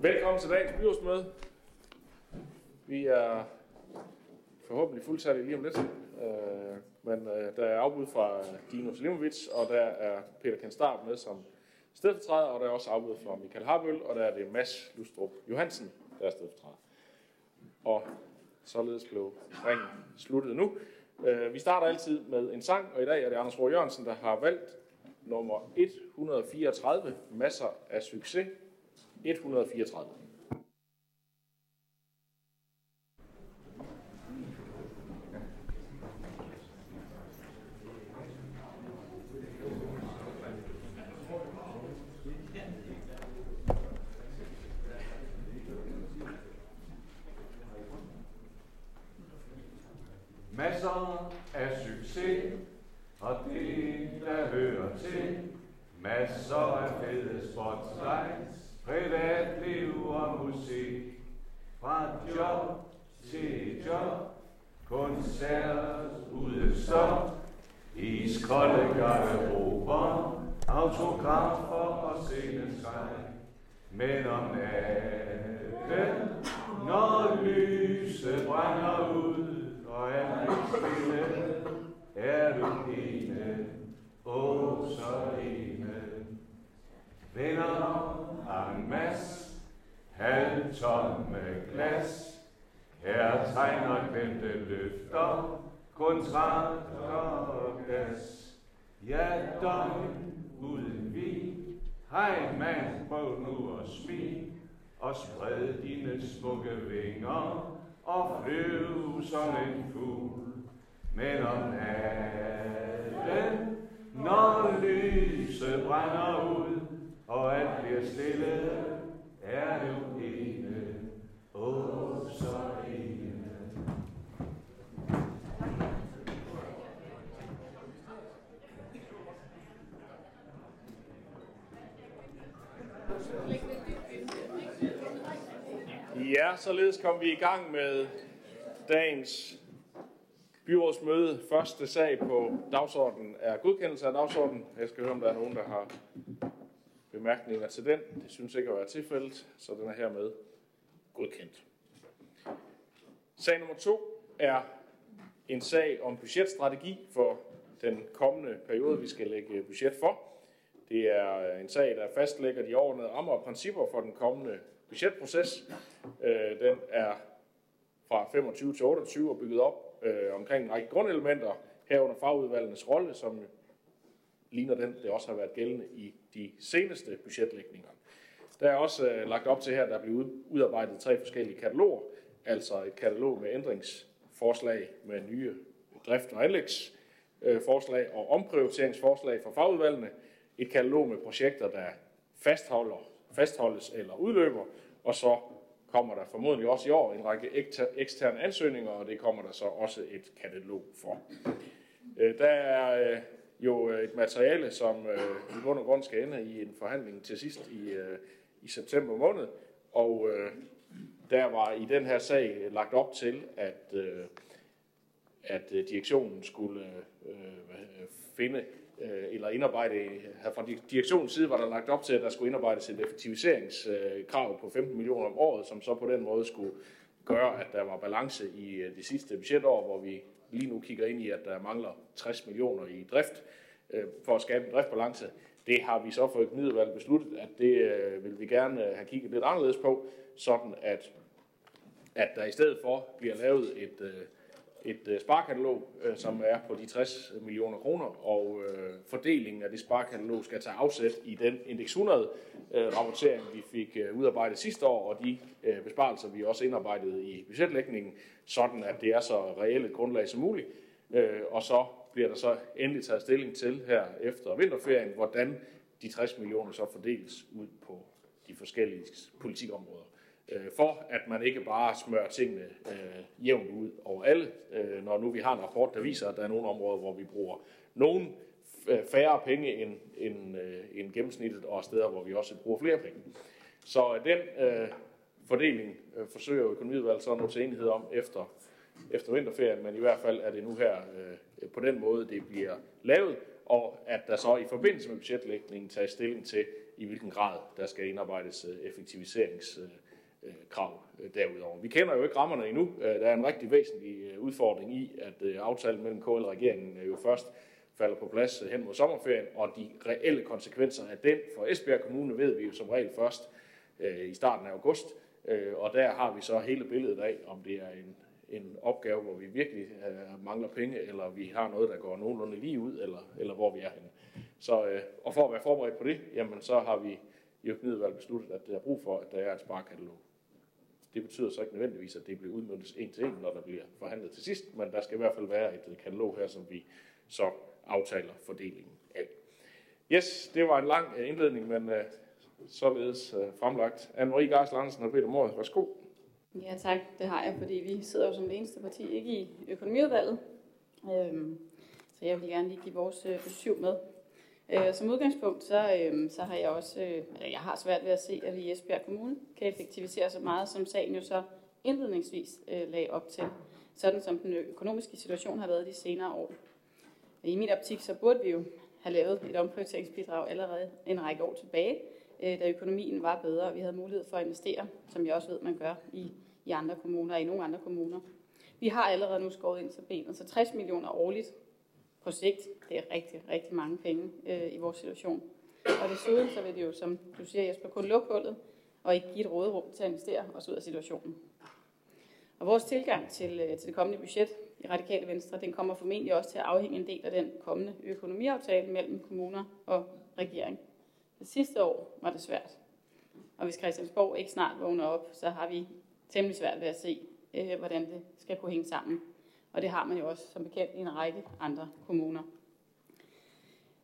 Velkommen til dagens byrådsmøde. Vi er forhåbentlig fuldtallige lige om lidt, øh, men øh, der er afbud fra øh, Dino Slimovic, og der er Peter Kenstarp med som stedfortræder, og der er også afbud fra Michael Harbøl, og der er det Mads Lustrup Johansen, der er stedfortræder. Og således blev ringen sluttet nu. Øh, vi starter altid med en sang, og i dag er det Anders Rohr Jørgensen, der har valgt nummer 134, masser af succes. 134. Masser af succes, og det der hører til. Masser af fede spotlights, privatliv og musik. Fra job til job, koncert ude så. Iskolde garderober, autografer og sceneskræk Men om natten, når lyset brænder ud, og er stille, er du ene, åh så ene. Venner en masse, halvtomme glas, her tegner glemte løfter, kontrakter og gas. Ja, døgn uden vi, hej mand, prøv nu at smil, og spred dine smukke vinger, og flyv som en fugl. Men om natten, når lyset brænder ud, og alt bliver stille, er du ikke åh så. Ja, således kom vi i gang med dagens byrådsmøde. Første sag på dagsordenen er godkendelse af dagsordenen. Jeg skal høre, om der er nogen, der har bemærkninger til den. Det synes ikke at være tilfældet, så den er hermed godkendt. Sag nummer to er en sag om budgetstrategi for den kommende periode, vi skal lægge øh, budget for. Det er øh, en sag, der fastlægger de overordnede rammer og principper for den kommende budgetproces. Øh, den er fra 25 til 28 og bygget op omkring en række grundelementer, herunder fagudvalgenes rolle, som ligner den, det også har været gældende i de seneste budgetlægninger. Der er også øh, lagt op til her, at der bliver udarbejdet tre forskellige kataloger, altså et katalog med ændringsforslag med nye drift- og anlægsforslag øh, og omprioriteringsforslag fra fagudvalgene, et katalog med projekter, der fastholder, fastholdes eller udløber, og så kommer der formodentlig også i år en række eksterne ansøgninger, og det kommer der så også et katalog for. Øh, der er øh, jo et materiale, som i bund og grund skal ende i en forhandling til sidst i, i september måned, og øh, der var i den her sag lagt op til, at, øh, at øh, direktionen skulle finde eller indarbejde, fra direktionens side var der lagt op til, at der skulle indarbejdes et effektiviseringskrav på 15 millioner om året, som så på den måde skulle gøre, at der var balance i det sidste budgetår, hvor vi lige nu kigger ind i, at der mangler 60 millioner i drift for at skabe en driftbalance. Det har vi så for økonomiudvalget besluttet, at det øh, vil vi gerne øh, have kigget lidt anderledes på, sådan at, at der i stedet for bliver lavet et, øh, et sparkatalog, som er på de 60 millioner kroner, og fordelingen af det sparkatalog skal tage afsæt i den indeks 100 rapportering, vi fik udarbejdet sidste år, og de besparelser, vi også indarbejdede i budgetlægningen, sådan at det er så reelt et grundlag som muligt. Og så bliver der så endelig taget stilling til her efter vinterferien, hvordan de 60 millioner så fordeles ud på de forskellige politikområder øh, for at man ikke bare smører tingene øh, jævnt ud over alle, øh, når nu vi har en rapport, der viser, at der er nogle områder, hvor vi bruger nogen øh, færre penge end, end, øh, end gennemsnittet, og steder, hvor vi også bruger flere penge. Så øh, den øh, fordeling øh, forsøger økonomiudvalget så at nå til enighed om efter, efter vinterferien, men i hvert fald er det nu her øh, Øh, på den måde, det bliver lavet, og at der så i forbindelse med budgetlægningen tages stilling til i hvilken grad der skal indarbejdes øh, effektiviseringskrav øh, derudover. Vi kender jo ikke rammerne endnu. Der er en rigtig væsentlig udfordring i, at aftalen mellem KL og regeringen jo først falder på plads hen mod sommerferien, og de reelle konsekvenser af den for Esbjerg Kommune ved vi jo som regel først i starten af august, og der har vi så hele billedet af, om det er en en opgave, hvor vi virkelig øh, mangler penge, eller vi har noget, der går nogenlunde lige ud, eller, eller hvor vi er henne. Så, øh, og for at være forberedt på det, jamen så har vi i økonomiudvalget besluttet, at der er brug for, at der er et sparkatalog. Det betyder så ikke nødvendigvis, at det bliver udmøntet en til en, når der bliver forhandlet til sidst, men der skal i hvert fald være et øh, katalog her, som vi så aftaler fordelingen af. Yes, det var en lang øh, indledning, men øh, således øh, fremlagt. Anne-Marie Gars Larsen Peter bedt om. Værsgo. Ja tak, det har jeg, fordi vi sidder jo som det eneste parti ikke i økonomiudvalget. Øhm, så jeg vil gerne lige give vores øh, besøg med. Øh, som udgangspunkt, så, øh, så har jeg også, øh, jeg har svært ved at se, at vi i Esbjerg Kommune kan effektivisere så meget, som sagen jo så indledningsvis øh, lagde op til, sådan som den økonomiske situation har været de senere år. I min optik, så burde vi jo have lavet et omprioriteringsbidrag allerede en række år tilbage, Øh, da økonomien var bedre, og vi havde mulighed for at investere, som jeg også ved, man gør i, i andre kommuner og i nogle andre kommuner. Vi har allerede nu skåret ind til benet, så 60 millioner årligt på sigt, det er rigtig, rigtig mange penge øh, i vores situation. Og desuden så vil det jo, som du siger Jesper, kun lukke hullet og ikke give et råderum til at investere os ud af situationen. Og vores tilgang til, øh, til det kommende budget i Radikale Venstre, den kommer formentlig også til at afhænge en del af den kommende økonomiaftale mellem kommuner og regering. Det sidste år var det svært. Og hvis Christiansborg ikke snart vågner op, så har vi temmelig svært ved at se, øh, hvordan det skal kunne hænge sammen. Og det har man jo også som bekendt i en række andre kommuner.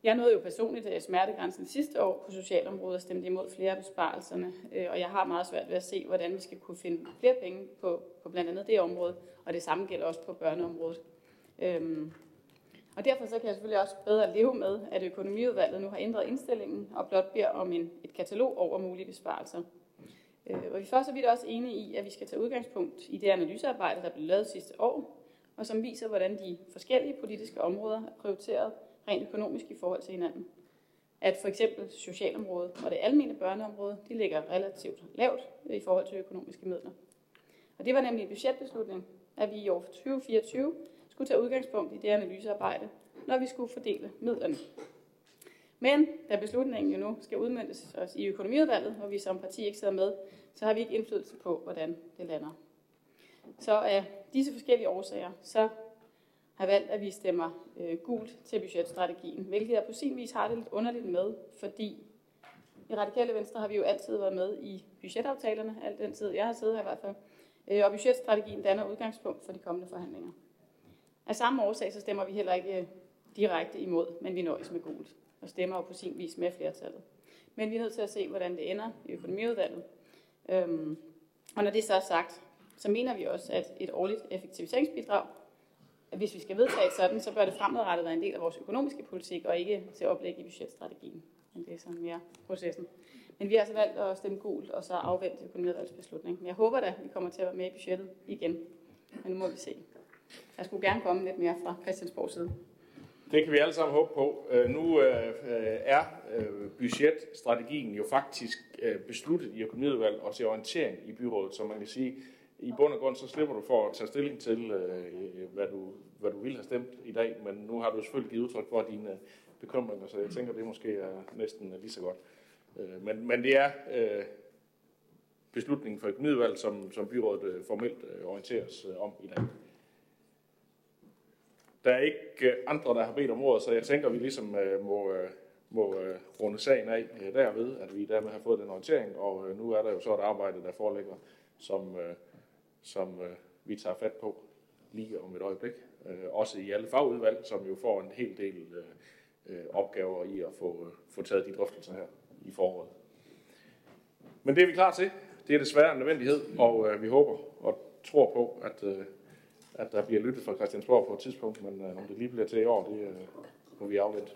Jeg nåede jo personligt øh, smertegrænsen sidste år på socialområdet og stemte imod flere af besparelserne, øh, og jeg har meget svært ved at se, hvordan vi skal kunne finde flere penge på, på blandt andet det område, og det samme gælder også på børneområdet. Øhm, og derfor så kan jeg selvfølgelig også bedre leve med, at økonomiudvalget nu har ændret indstillingen og blot beder om en, et katalog over mulige besparelser. Øh, og vi er og vidt også enige i, at vi skal tage udgangspunkt i det analysearbejde, der blev lavet sidste år, og som viser, hvordan de forskellige politiske områder er prioriteret rent økonomisk i forhold til hinanden. At for eksempel socialområdet og det almene børneområde, de ligger relativt lavt øh, i forhold til økonomiske midler. Og det var nemlig en budgetbeslutning, at vi i år 2024 skulle tage udgangspunkt i det analysearbejde, når vi skulle fordele midlerne. Men da beslutningen jo nu skal udmyndtes os i økonomiudvalget, hvor vi som parti ikke sidder med, så har vi ikke indflydelse på, hvordan det lander. Så af disse forskellige årsager, så har jeg valgt, at vi stemmer øh, gult til budgetstrategien, hvilket jeg på sin vis har det lidt underligt med, fordi i Radikale Venstre har vi jo altid været med i budgetaftalerne, alt den tid jeg har siddet her i hvert fald, øh, og budgetstrategien danner udgangspunkt for de kommende forhandlinger. Af samme årsag så stemmer vi heller ikke øh, direkte imod, men vi nøjes med gult og stemmer jo på sin vis med flertallet. Men vi er nødt til at se, hvordan det ender i økonomiudvalget. Øhm, og når det så er sagt, så mener vi også, at et årligt effektiviseringsbidrag, at hvis vi skal vedtage sådan, så bør det fremadrettet være en del af vores økonomiske politik, og ikke til oplæg i budgetstrategien. Men det er sådan mere processen. Men vi har altså valgt at stemme gult, og så afvente økonomiudvalgets beslutning. Men jeg håber da, at vi kommer til at være med i budgettet igen. Men nu må vi se. Der skulle gerne komme lidt mere fra Christiansborgs side. Det kan vi alle sammen håbe på. Øh, nu øh, øh, er budgetstrategien jo faktisk besluttet i økonomiudvalget og til orientering i byrådet, så man kan sige, i bund og grund så slipper du for at tage stilling til, hvad, du, hvad du ville have stemt i dag, men nu har du selvfølgelig givet udtryk for dine bekymringer, så jeg tænker, det måske er næsten lige så godt. Men, men det er beslutningen for økonomiudvalget, som, som byrådet formelt orienteres om i dag. Der er ikke øh, andre, der har bedt om ordet, så jeg tænker, at vi ligesom øh, må, øh, må runde sagen af derved, at vi dermed har fået den orientering, og nu er der jo så et arbejde, der foreligger, som, som vi tager fat på lige om et øjeblik. Også i alle fagudvalg, som jo får en hel del opgaver i at få, få taget de drøftelser her i foråret. Men det er vi klar til. Det er desværre en nødvendighed, og vi håber og tror på, at at der bliver lyttet fra Christiansborg på et tidspunkt, men øh, om det lige bliver til i år, det øh, må vi afvente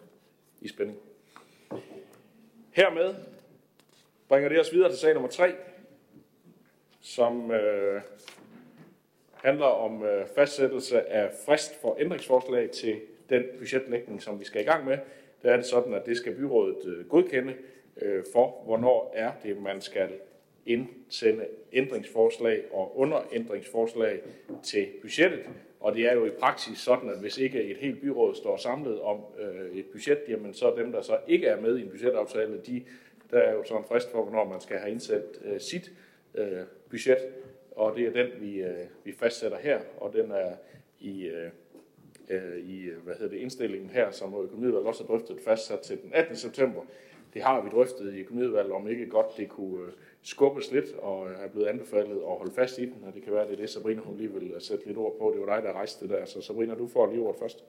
i spænding. Hermed bringer det os videre til sag nummer 3, som øh, handler om øh, fastsættelse af frist for ændringsforslag til den budgetlægning, som vi skal i gang med. Der er det sådan, at det skal byrådet øh, godkende øh, for, hvornår er det, man skal indsende ændringsforslag og underændringsforslag til budgettet. Og det er jo i praksis sådan, at hvis ikke et helt byråd står samlet om øh, et budget, jamen så dem, der så ikke er med i en budgetaftale, de, der er jo så en frist for, hvornår man skal have indsendt øh, sit øh, budget, og det er den, vi, øh, vi fastsætter her, og den er i, øh, øh i øh, hvad hedder det, indstillingen her, som økonomiudvalget også har drøftet fastsat til den 18. september. Det har vi drøftet i økonomiudvalget, om ikke godt det kunne øh, skubbes lidt og øh, er blevet anbefalet at holde fast i den, og det kan være, det er det, Sabrina hun lige vil øh, sætte lidt ord på. Det var dig, der rejste det der, så Sabrina, du får lige ordet først.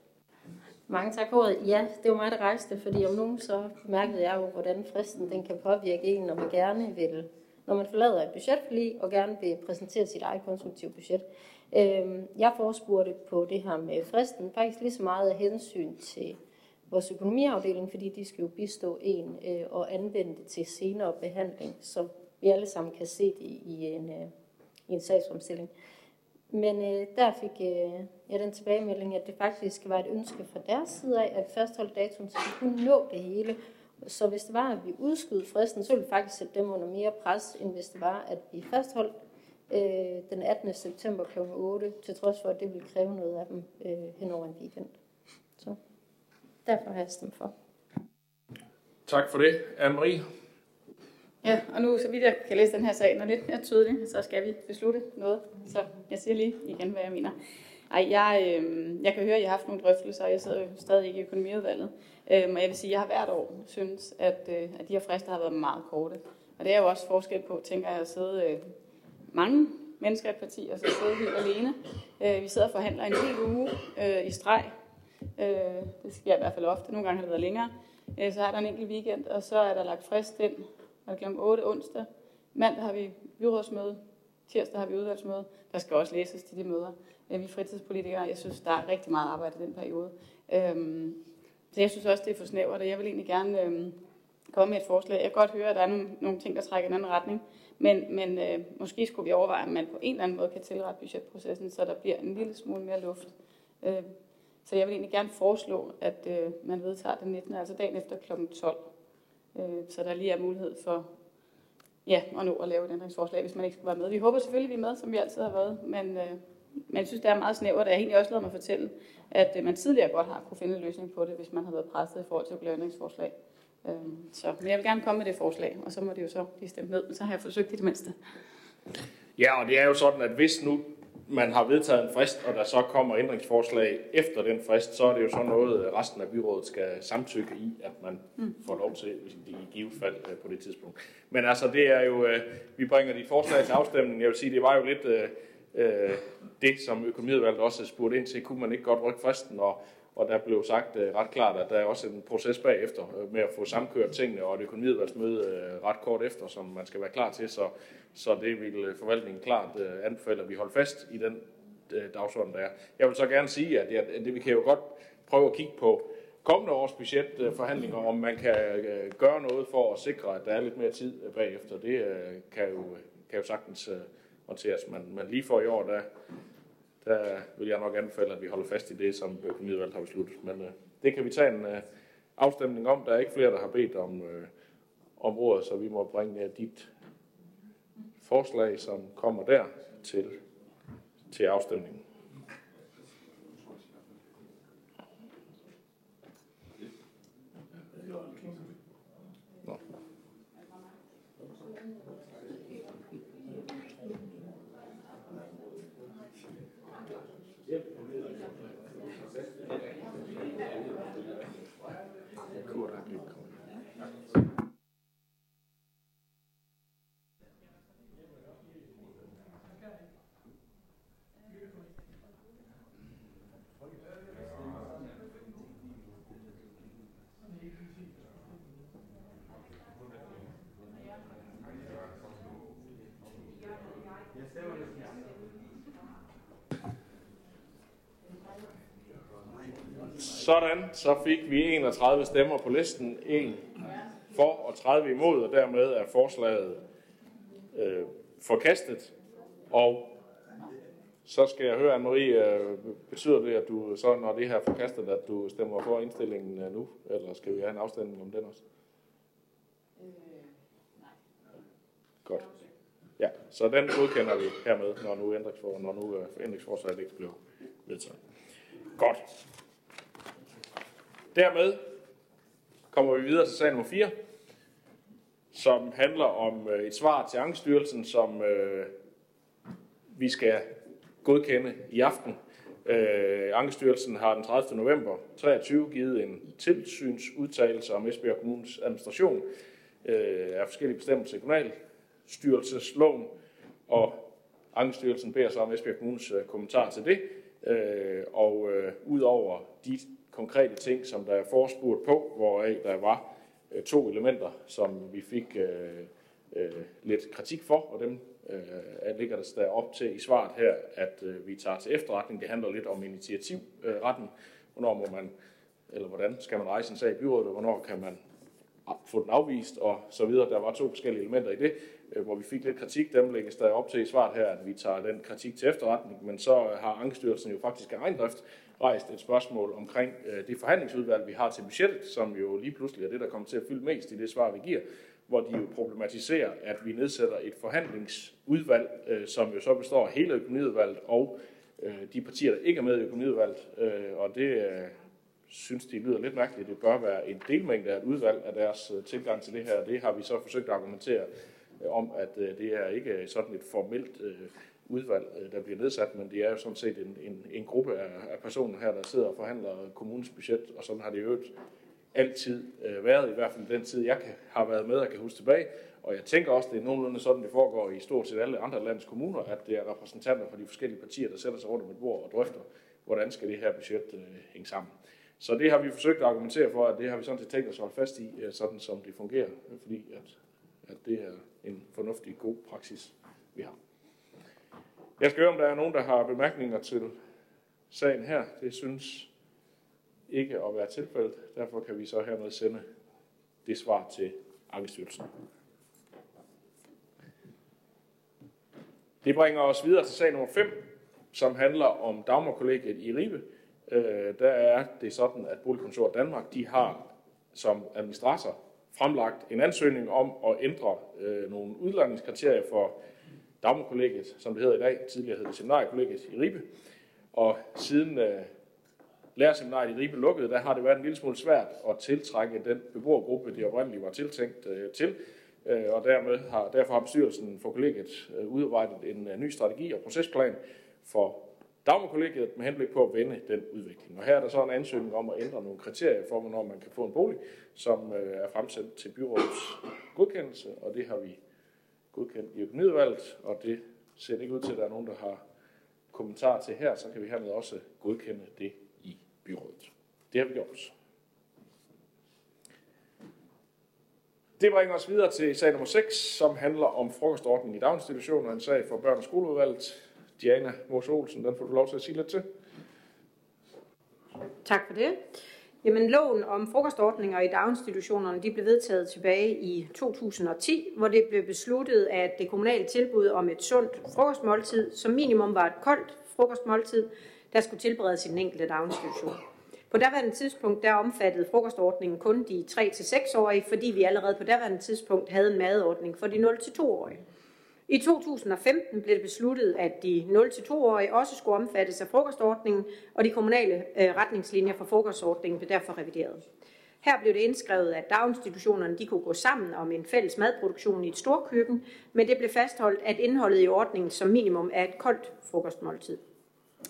Mange tak for ordet. Ja, det var mig, der rejste, fordi om nogen så mærkede jeg jo, hvordan fristen den kan påvirke en, når man gerne vil, når man forlader et budgetforlig og gerne vil præsentere sit eget konstruktive budget. Øhm, jeg forespurgte på det her med fristen faktisk lige så meget af hensyn til vores økonomiafdeling, fordi de skal jo bistå en øh, og anvende det til senere behandling, så vi alle sammen kan se det i en, øh, i en sagsomstilling. Men øh, der fik øh, jeg den tilbagemelding, at det faktisk var et ønske fra deres side af, at fastholde datoen, så vi kunne nå det hele. Så hvis det var, at vi udskød fristen, så ville vi faktisk sætte dem under mere pres, end hvis det var, at vi fastholdt øh, den 18. september kl. 8, til trods for, at det ville kræve noget af dem øh, hen over en weekend. Så derfor har jeg stemt for. Tak for det. Anne-Marie? Ja, og nu, så vidt jeg kan læse den her sag, når lidt mere tydeligt, så skal vi beslutte noget. Så jeg siger lige igen, hvad jeg mener. Ej, jeg, øh, jeg kan høre, at jeg har haft nogle drøftelser, og jeg sidder jo stadig ikke i økonomiudvalget. Øh, og jeg vil sige, at jeg har hvert år synes, at, øh, at de her frister har været meget korte. Og det er jo også forskel på, tænker jeg, at sidde øh, mange mennesker i et parti, og så sidde helt alene. Øh, vi sidder og forhandler en hel uge øh, i streg. Øh, det sker i hvert fald ofte. Nogle gange har det været længere. Øh, så er der en enkelt weekend, og så er der lagt frist ind og kl. 8 onsdag. Mandag har vi byrådsmøde. Tirsdag har vi udvalgsmøde. Der skal også læses til de møder. Vi er fritidspolitikere. Jeg synes, der er rigtig meget arbejde i den periode. Øhm, så jeg synes også, det er for snævert, og jeg vil egentlig gerne øhm, komme med et forslag. Jeg kan godt høre, at der er nogle, nogle ting, der trækker i en anden retning. Men, men øh, måske skulle vi overveje, om man på en eller anden måde kan tilrette budgetprocessen, så der bliver en lille smule mere luft. Øh, så jeg vil egentlig gerne foreslå, at øh, man vedtager den 19. altså dagen efter kl. 12. Øh, så der lige er mulighed for ja, at nå at lave et ændringsforslag, hvis man ikke skal være med. Vi håber selvfølgelig, at vi er med, som vi altid har været, men, øh, men jeg synes, det er meget snævert. Jeg har egentlig også lavet mig fortælle, at øh, man tidligere godt har kunne finde en løsning på det, hvis man har været presset i forhold til at lave ændringsforslag. Øh, så, men jeg vil gerne komme med det forslag, og så må det jo så blive stemt ned, men så har jeg forsøgt i det mindste. Ja, og det er jo sådan, at hvis nu man har vedtaget en frist, og der så kommer ændringsforslag efter den frist, så er det jo så noget, resten af byrådet skal samtykke i, at man mm. får lov til i givet fald øh, på det tidspunkt. Men altså, det er jo, øh, vi bringer de forslag til afstemning. Jeg vil sige, det var jo lidt øh, det, som økonomiudvalget også spurgte ind til. Kunne man ikke godt rykke fristen, og og der blev sagt øh, ret klart, at der er også en proces bagefter øh, med at få samkørt tingene, og et økonomiudvalgsmøde øh, ret kort efter, som man skal være klar til. Så, så det vil øh, forvaltningen klart øh, anbefale, at vi holder fast i den øh, dagsorden, der er. Jeg vil så gerne sige, at, at, at det, vi kan jo godt prøve at kigge på kommende års budgetforhandlinger, øh, om man kan øh, gøre noget for at sikre, at der er lidt mere tid øh, bagefter. Det øh, kan, jo, kan jo sagtens uh, håndteres. Man, men lige for i år, der der vil jeg nok anbefale, at vi holder fast i det, som økonomiudvalget har besluttet. Men øh, det kan vi tage en øh, afstemning om. Der er ikke flere, der har bedt om, øh, om ordet, så vi må bringe øh, dit forslag, som kommer der, til, til afstemningen. Sådan, så fik vi 31 stemmer på listen, en for og 30 imod, og dermed er forslaget øh, forkastet. Og så skal jeg høre, Anne-Marie, øh, betyder det, at du så, når det her er forkastet, at du stemmer for indstillingen nu, eller skal vi have en afstemning om den også? Øh. Godt. Ja, så den godkender vi hermed, når nu, ændringsfor, når nu uh, ændringsforslaget ikke blev vedtaget. Godt. Dermed kommer vi videre til sag nummer 4, som handler om øh, et svar til Angststyrelsen, som øh, vi skal godkende i aften. Øh, uh, Angestyrelsen har den 30. november 23 givet en tilsynsudtalelse om Esbjerg Kommunes administration uh, af forskellige bestemmelser i kommunalstyrelsesloven, og Angestyrelsen beder så om Esbjerg Kommunes kommentar til det. Uh, og udover ud over de konkrete ting, som der er forespurgt på, hvoraf der var øh, to elementer, som vi fik øh, øh, lidt kritik for, og dem øh, ligger der der op til i svaret her, at øh, vi tager til efterretning. Det handler lidt om initiativretten. Hvornår må man, eller hvordan skal man rejse en sag i byrådet, og hvornår kan man få den afvist, og så videre. Der var to forskellige elementer i det, øh, hvor vi fik lidt kritik. Dem lægges der op til i svaret her, at vi tager den kritik til efterretning, men så øh, har Ankestyrelsen jo faktisk af egen drift rejst et spørgsmål omkring øh, det forhandlingsudvalg, vi har til budgettet, som jo lige pludselig er det, der kommer til at fylde mest i det svar, vi giver hvor de jo problematiserer, at vi nedsætter et forhandlingsudvalg, øh, som jo så består af hele økonomiudvalget og øh, de partier, der ikke er med i økonomiudvalget. Øh, og det øh, synes de lyder lidt mærkeligt. Det bør være en delmængde af et udvalg af deres øh, tilgang til det her. Det har vi så forsøgt at argumentere øh, om, at øh, det er ikke sådan et formelt øh, udvalg, øh, der bliver nedsat, men det er jo sådan set en, en, en gruppe af, af personer her, der sidder og forhandler kommunens budget, og sådan har det jo altid øh, været, i hvert fald den tid, jeg kan, har været med og kan huske tilbage. Og jeg tænker også, det er nogenlunde sådan, det foregår i stort set alle andre landes kommuner, at det er repræsentanter fra de forskellige partier, der sætter sig rundt om et bord og drøfter, hvordan skal det her budget øh, hænge sammen. Så det har vi forsøgt at argumentere for, at det har vi sådan set tænkt os at holde fast i, øh, sådan som det fungerer, fordi at, at det er en fornuftig, god praksis, vi har. Jeg skal høre, om der er nogen, der har bemærkninger til sagen her. Det synes ikke at være tilfældet. Derfor kan vi så hermed sende det svar til Ankestyrelsen. Det bringer os videre til sag nummer 5, som handler om Dagmarkollegiet i Ribe. Øh, der er det sådan, at Boligkontor Danmark de har som administrator fremlagt en ansøgning om at ændre øh, nogle udlejningskriterier for Dagmarkollegiet, som det hedder i dag. Tidligere hed det Seminariekollegiet i Ribe. Og siden øh, lærerseminariet i Ribe lukkede, der har det været en lille smule svært at tiltrække den beboergruppe, de oprindeligt var tiltænkt øh, til. Øh, og dermed har, derfor har bestyrelsen for kollegiet øh, udarbejdet en øh, ny strategi og procesplan for Dagmarkollegiet med henblik på at vende den udvikling. Og her er der så en ansøgning om at ændre nogle kriterier for, hvornår man kan få en bolig, som øh, er fremsendt til byrådets godkendelse, og det har vi godkendt i økonomiudvalget, og det ser ikke ud til, at der er nogen, der har kommentar til her, så kan vi hermed også godkende det i byrådet. Det har vi gjort. Det bringer os videre til sag nummer 6, som handler om frokostordning i daginstitutioner, en sag for børn- og skoleudvalget. Diana Mors Olsen, den får du lov til at sige lidt til. Tak for det. Jamen, loven om frokostordninger i daginstitutionerne de blev vedtaget tilbage i 2010, hvor det blev besluttet, at det kommunale tilbud om et sundt frokostmåltid som minimum var et koldt frokostmåltid, der skulle tilberedes i den enkelte daginstitution. På daværende tidspunkt der omfattede frokostordningen kun de 3-6-årige, fordi vi allerede på daværende tidspunkt havde en madordning for de 0-2-årige. I 2015 blev det besluttet, at de 0-2-årige også skulle omfattes af frokostordningen, og de kommunale øh, retningslinjer for frokostordningen blev derfor revideret. Her blev det indskrevet, at daginstitutionerne de kunne gå sammen om en fælles madproduktion i et storkøkken, men det blev fastholdt, at indholdet i ordningen som minimum er et koldt frokostmåltid.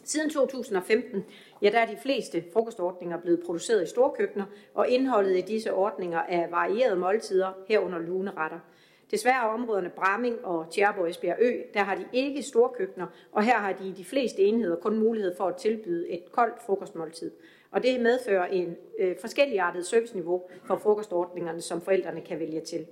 Siden 2015 ja, der er de fleste frokostordninger blevet produceret i storkøkkener, og indholdet i disse ordninger er varierede måltider herunder luneretter. Desværre er områderne Bramming og Tjerborg Esbjerg Ø, der har de ikke storkøkkener, og her har de i de fleste enheder kun mulighed for at tilbyde et koldt frokostmåltid. Og det medfører en øh, forskelligartet serviceniveau for frokostordningerne, som forældrene kan vælge til.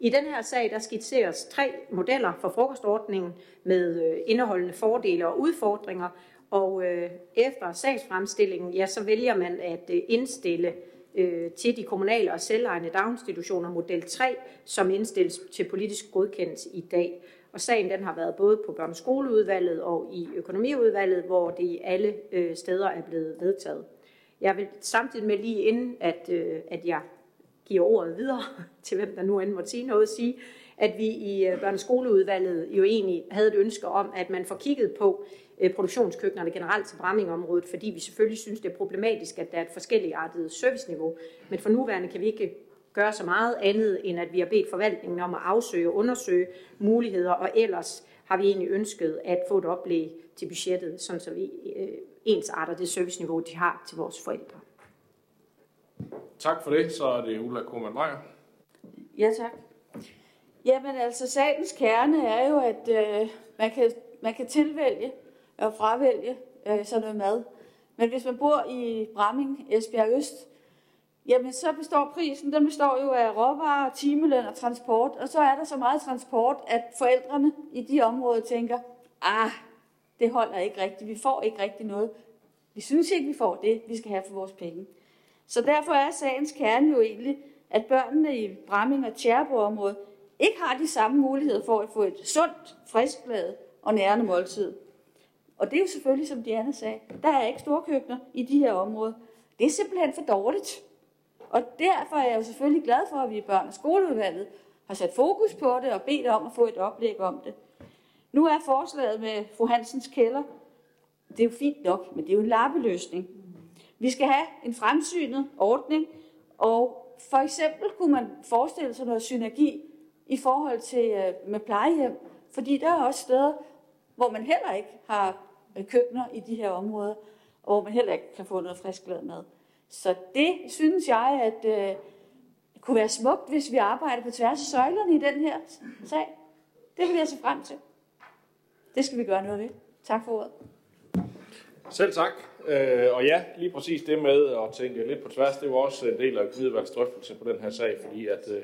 I den her sag der skitseres tre modeller for frokostordningen med øh, indeholdende fordele og udfordringer, og øh, efter sagsfremstillingen, ja, så vælger man at øh, indstille øh, til de kommunale og selvejende daginstitutioner model 3, som indstilles til politisk godkendelse i dag. Og sagen den har været både på børneskoleudvalget og i økonomiudvalget, hvor det i alle øh, steder er blevet vedtaget. Jeg vil samtidig med lige inden, at, øh, at jeg giver ordet videre til hvem der nu end måtte sige noget, sige, at vi i øh, børneskoleudvalget jo egentlig havde et ønske om, at man får kigget på produktionskøkkenerne generelt til Brammingområdet, fordi vi selvfølgelig synes, det er problematisk, at der er et forskelligartet serviceniveau. Men for nuværende kan vi ikke gøre så meget andet, end at vi har bedt forvaltningen om at afsøge og undersøge muligheder, og ellers har vi egentlig ønsket at få et oplæg til budgettet, sådan så vi øh, ensarter det serviceniveau, de har til vores forældre. Tak for det. Så er det Ulla Kuhlmann Meyer. Ja, tak. Jamen altså, sagens kerne er jo, at øh, man, kan, man kan tilvælge at fravælge øh, sådan noget mad. Men hvis man bor i Bramming, Esbjerg Øst, jamen så består prisen, den består jo af råvarer, timeløn og transport. Og så er der så meget transport, at forældrene i de områder tænker, ah, det holder ikke rigtigt, vi får ikke rigtig noget. Vi synes ikke, vi får det, vi skal have for vores penge. Så derfor er sagens kerne jo egentlig, at børnene i Bramming og Tjerbo-området ikke har de samme muligheder for at få et sundt, friskbladet og nærende måltid. Og det er jo selvfølgelig, som Diana sagde, der er ikke storkøkkener i de her områder. Det er simpelthen for dårligt. Og derfor er jeg jo selvfølgelig glad for, at vi i børn- og skoleudvalget har sat fokus på det og bedt om at få et oplæg om det. Nu er forslaget med fru Hansens kælder, det er jo fint nok, men det er jo en lappeløsning. Vi skal have en fremsynet ordning, og for eksempel kunne man forestille sig noget synergi i forhold til øh, med plejehjem, fordi der er også steder, hvor man heller ikke har Øh, køkkener i de her områder, hvor man heller ikke kan få noget frisklavet mad. Så det synes jeg, at øh, kunne være smukt, hvis vi arbejder på tværs af søjlerne i den her sag. Det vil jeg se frem til. Det skal vi gøre noget ved. Tak for ordet. Selv tak. Øh, og ja, lige præcis det med at tænke lidt på tværs, det var også en del af Middelvalgs drøftelse på den her sag, fordi at øh,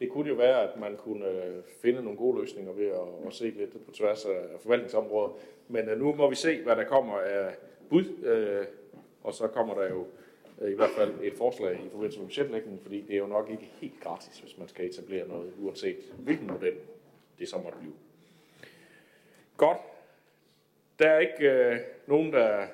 det kunne jo være, at man kunne øh, finde nogle gode løsninger ved at, at se lidt på tværs af forvaltningsområder. Men øh, nu må vi se, hvad der kommer af bud, øh, og så kommer der jo i hvert fald et forslag i forbindelse med budgetlægningen, fordi det er jo nok ikke helt gratis, hvis man skal etablere noget, uanset hvilken model det så måtte blive. Godt. Der er ikke øh, nogen, der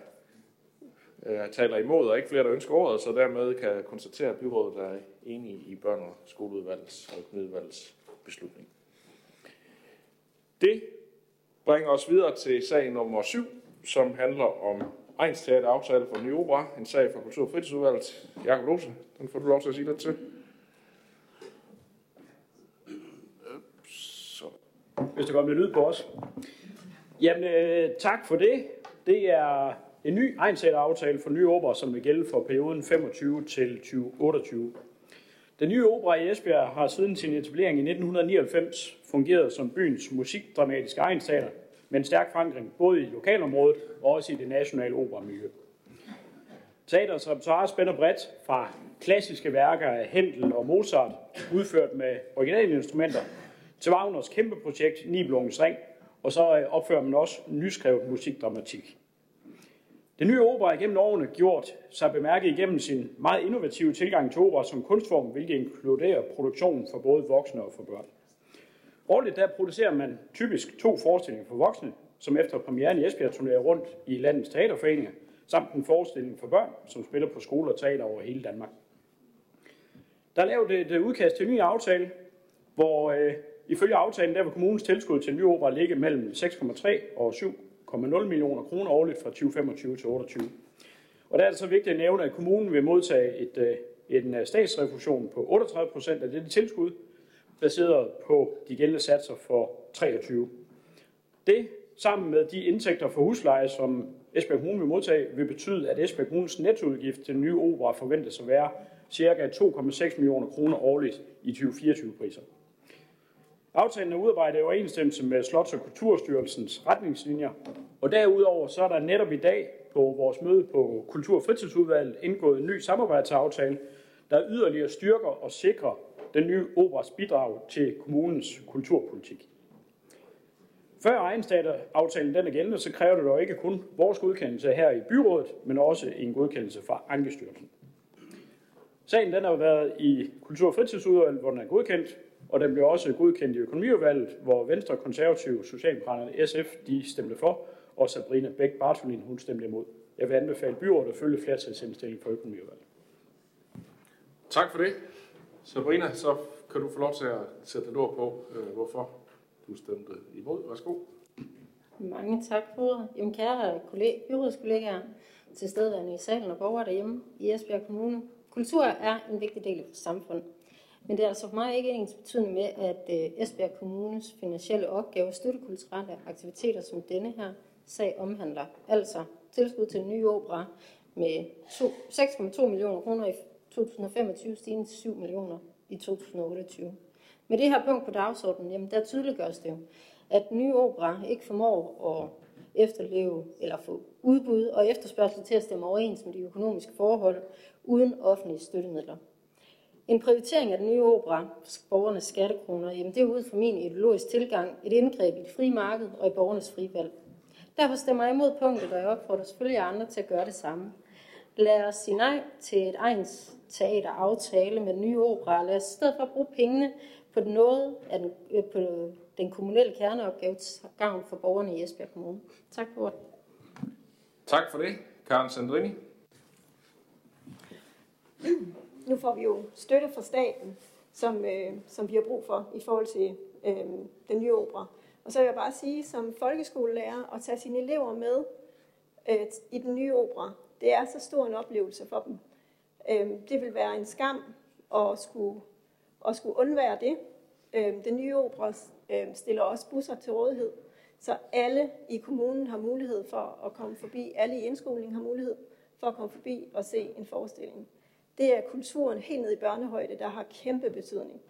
øh, taler imod, og ikke flere, der ønsker ordet, så dermed kan jeg konstatere, at byrådet er enige i børn- og skoleudvalgets og økonomiudvalgets beslutning. Det bringer os videre til sag nummer 7, som handler om Ejens Teater aftale for Nye Opera, en sag fra Kultur- og Fritidsudvalget. Jakob Lose, den får du lov til at sige lidt til. Så. hvis der kommer lidt lyd på os. Jamen, øh, tak for det. Det er en ny aftale for nye opera, som vil gælde for perioden 25 til 2028. Den nye opera i Esbjerg har siden sin etablering i 1999 fungeret som byens musikdramatiske egensteater med en stærk forankring både i lokalområdet og også i det nationale operamiljø. Teaterets repertoire spænder bredt fra klassiske værker af Händel og Mozart, udført med originale instrumenter, til Wagners kæmpe projekt Nibelungens Ring, og så øh, opfører man også nyskrevet musikdramatik. Den nye opera er gennem årene gjort sig bemærket igennem sin meget innovative tilgang til opera som kunstform, hvilket inkluderer produktion for både voksne og for børn. Årligt der producerer man typisk to forestillinger for voksne, som efter premieren i Esbjerg turnerer rundt i landets teaterforeninger, samt en forestilling for børn, som spiller på skoler og teater over hele Danmark. Der er lavet et udkast til en ny aftale, hvor øh, ifølge aftalen der vil kommunens tilskud til en ny opera ligge mellem 6,3 og 1,0 millioner kroner årligt fra 2025 til 2028. Og der er det så vigtigt at nævne, at kommunen vil modtage et, øh, en øh, statsrefusion på 38 procent af dette tilskud, baseret på de gældende satser for 23. Det, sammen med de indtægter for husleje, som Esbjerg Kommune vil modtage, vil betyde, at Esbjerg Kommunes nettoudgift til den nye opera forventes at være ca. 2,6 millioner kroner årligt i 2024-priser. Aftalen er udarbejdet i overensstemmelse med Slots- og Kulturstyrelsens retningslinjer, og derudover så er der netop i dag på vores møde på Kultur- og Fritidsudvalget indgået en ny samarbejdsaftale, der yderligere styrker og sikrer den nye operas bidrag til kommunens kulturpolitik. Før egenstateraftalen den er gældende, så kræver det dog ikke kun vores godkendelse her i byrådet, men også en godkendelse fra Ankestyrelsen. Sagen den har været i Kultur- og Fritidsudvalget, hvor den er godkendt, og den blev også godkendt i økonomiudvalget, hvor Venstre, Konservative, Socialdemokraterne SF de stemte for, og Sabrina Bæk Bartolin hun stemte imod. Jeg vil anbefale byrådet at følge flertalsindstillingen for økonomiudvalget. Tak for det. Sabrina, så kan du få lov til at sætte et ord på, øh, hvorfor du stemte imod. Værsgo. Mange tak for ordet. Jamen, kære kollega, byrådskollegaer, til stedværende i salen og borgere derhjemme i Esbjerg Kommune. Kultur er en vigtig del af vores samfund. Men det er altså for mig ikke ens betydende med, at øh, Esbjerg Kommunes finansielle opgave støtte kulturelle aktiviteter, som denne her sag omhandler. Altså tilskud til en ny opera med 6,2 millioner kroner i 2025, stigende til 7 millioner i 2028. Med det her punkt på dagsordenen, jamen der tydeliggøres det jo, at den nye opera ikke formår at efterleve eller få udbud og efterspørgsel til at stemme overens med de økonomiske forhold uden offentlige støttemidler. En prioritering af den nye opera, borgernes skattekroner, jamen det er ud fra min ideologisk tilgang et indgreb i det frie marked og i borgernes frivalg. Derfor stemmer jeg imod punktet, og jeg opfordrer selvfølgelig andre til at gøre det samme. Lad os sige nej til et egen teateraftale med den nye opera. Lad os i stedet for bruge pengene på noget af den, øh, på den kommunale kerneopgave til gavn for borgerne i Esbjerg Kommune. Tak for ordet. Tak for det. Karen Sandrini. Nu får vi jo støtte fra staten, som, øh, som vi har brug for i forhold til øh, den nye opera. Og så vil jeg bare sige, som folkeskolelærer, at tage sine elever med øh, i den nye opera, det er så stor en oplevelse for dem. Øh, det vil være en skam at skulle, at skulle undvære det. Øh, den nye opera øh, stiller også busser til rådighed, så alle i kommunen har mulighed for at komme forbi, alle i indskolingen har mulighed for at komme forbi og se en forestilling. Det er kulturen helt ned i børnehøjde, der har kæmpe betydning.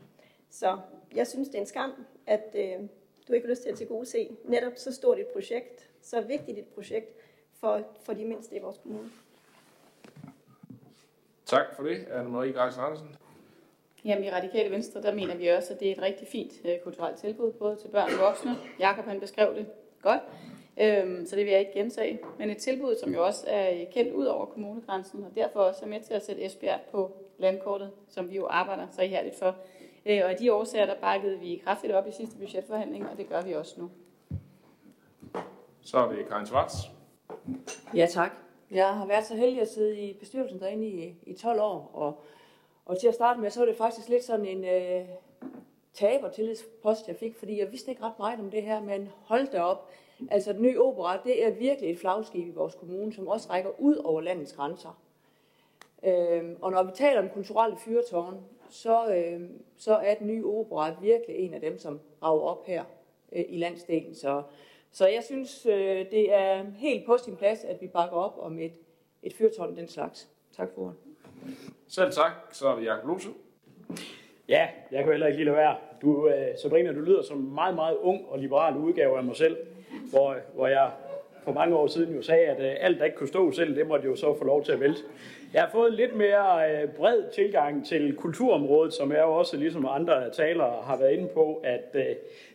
Så jeg synes, det er en skam, at øh, du ikke har lyst til at til gode se netop så stort et projekt, så vigtigt et projekt for, for de mindste i vores kommune. Tak for det, Anne-Marie Greis Andersen. Jamen i Radikale Venstre, der mener vi også, at det er et rigtig fint øh, kulturelt tilbud, både til børn og voksne. Jakob han beskrev det godt, øhm, så det vil jeg ikke gentage. Men et tilbud, som jo også er kendt ud over kommunegrænsen, og derfor også er med til at sætte Esbjerg på landkortet, som vi jo arbejder så ihærdigt for. Øh, og af de årsager, der bakkede vi kraftigt op i sidste budgetforhandling, og det gør vi også nu. Så er det Karin Schwartz. Ja, tak. Jeg har været så heldig at sidde i bestyrelsen derinde i, i 12 år, og, og til at starte med, så var det faktisk lidt sådan en øh, taber tillidspost, jeg fik, fordi jeg vidste ikke ret meget om det her, men hold da op. Altså, den nye opera, det er virkelig et flagskib i vores kommune, som også rækker ud over landets grænser. Øh, og når vi taler om kulturelle fyrtårn, så, øh, så er den nye opera virkelig en af dem, som rager op her øh, i landsdelen. Så, så jeg synes, øh, det er helt på sin plads, at vi bakker op om et, et fyrtårn den slags. Tak for ordet. Selv tak. Så er det Jakob Lose. Ja, jeg kan heller ikke lige lade være. Du, øh, Sabrina, du lyder som en meget, meget ung og liberal udgave af mig selv, hvor, hvor jeg for mange år siden jo sagde, at øh, alt, der ikke kunne stå selv, det måtte jo så få lov til at vælte. Jeg har fået en lidt mere øh, bred tilgang til kulturområdet, som jeg jo også, ligesom andre talere, har været inde på, at øh,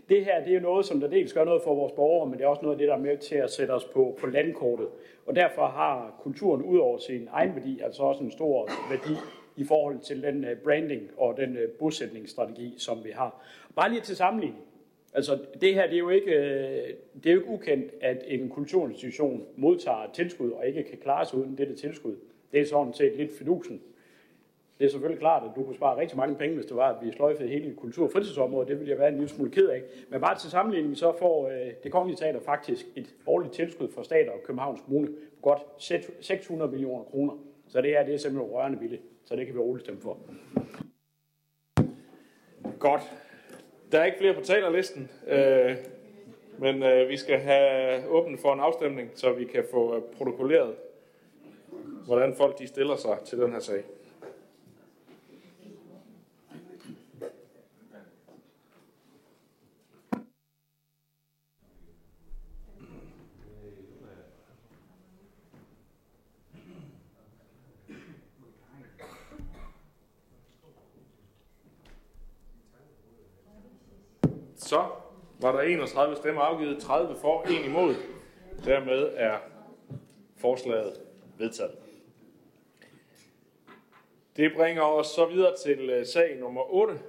det her det er noget, som der dels gør noget for vores borgere, men det er også noget af det, der er med til at sætte os på, på landkortet. Og derfor har kulturen ud over sin egen værdi, altså også en stor værdi i forhold til den øh, branding og den øh, bosætningsstrategi, som vi har. Bare lige til sammenligning. Altså, det her det er, jo ikke, øh, det er jo ikke ukendt, at en kulturinstitution modtager tilskud og ikke kan klare sig uden dette tilskud. Det er sådan set lidt fidusen. Det er selvfølgelig klart, at du kunne spare rigtig mange penge, hvis det var, at vi sløjfede hele kultur- og fritidsområdet. Det ville jeg være en lille smule ked af. Men bare til sammenligning, så får øh, det kongelige teater faktisk et årligt tilskud fra stat og Københavns Kommune på godt 600 millioner kroner. Så det her det er simpelthen rørende billigt, Så det kan vi roligt stemme for. Godt. Der er ikke flere på talerlisten, øh, men øh, vi skal have åbent for en afstemning, så vi kan få øh, protokolleret, hvordan folk de stiller sig til den her sag. Så var der 31 stemmer afgivet, 30 for, 1 imod. Dermed er forslaget vedtaget. Det bringer os så videre til øh, sag nummer 8,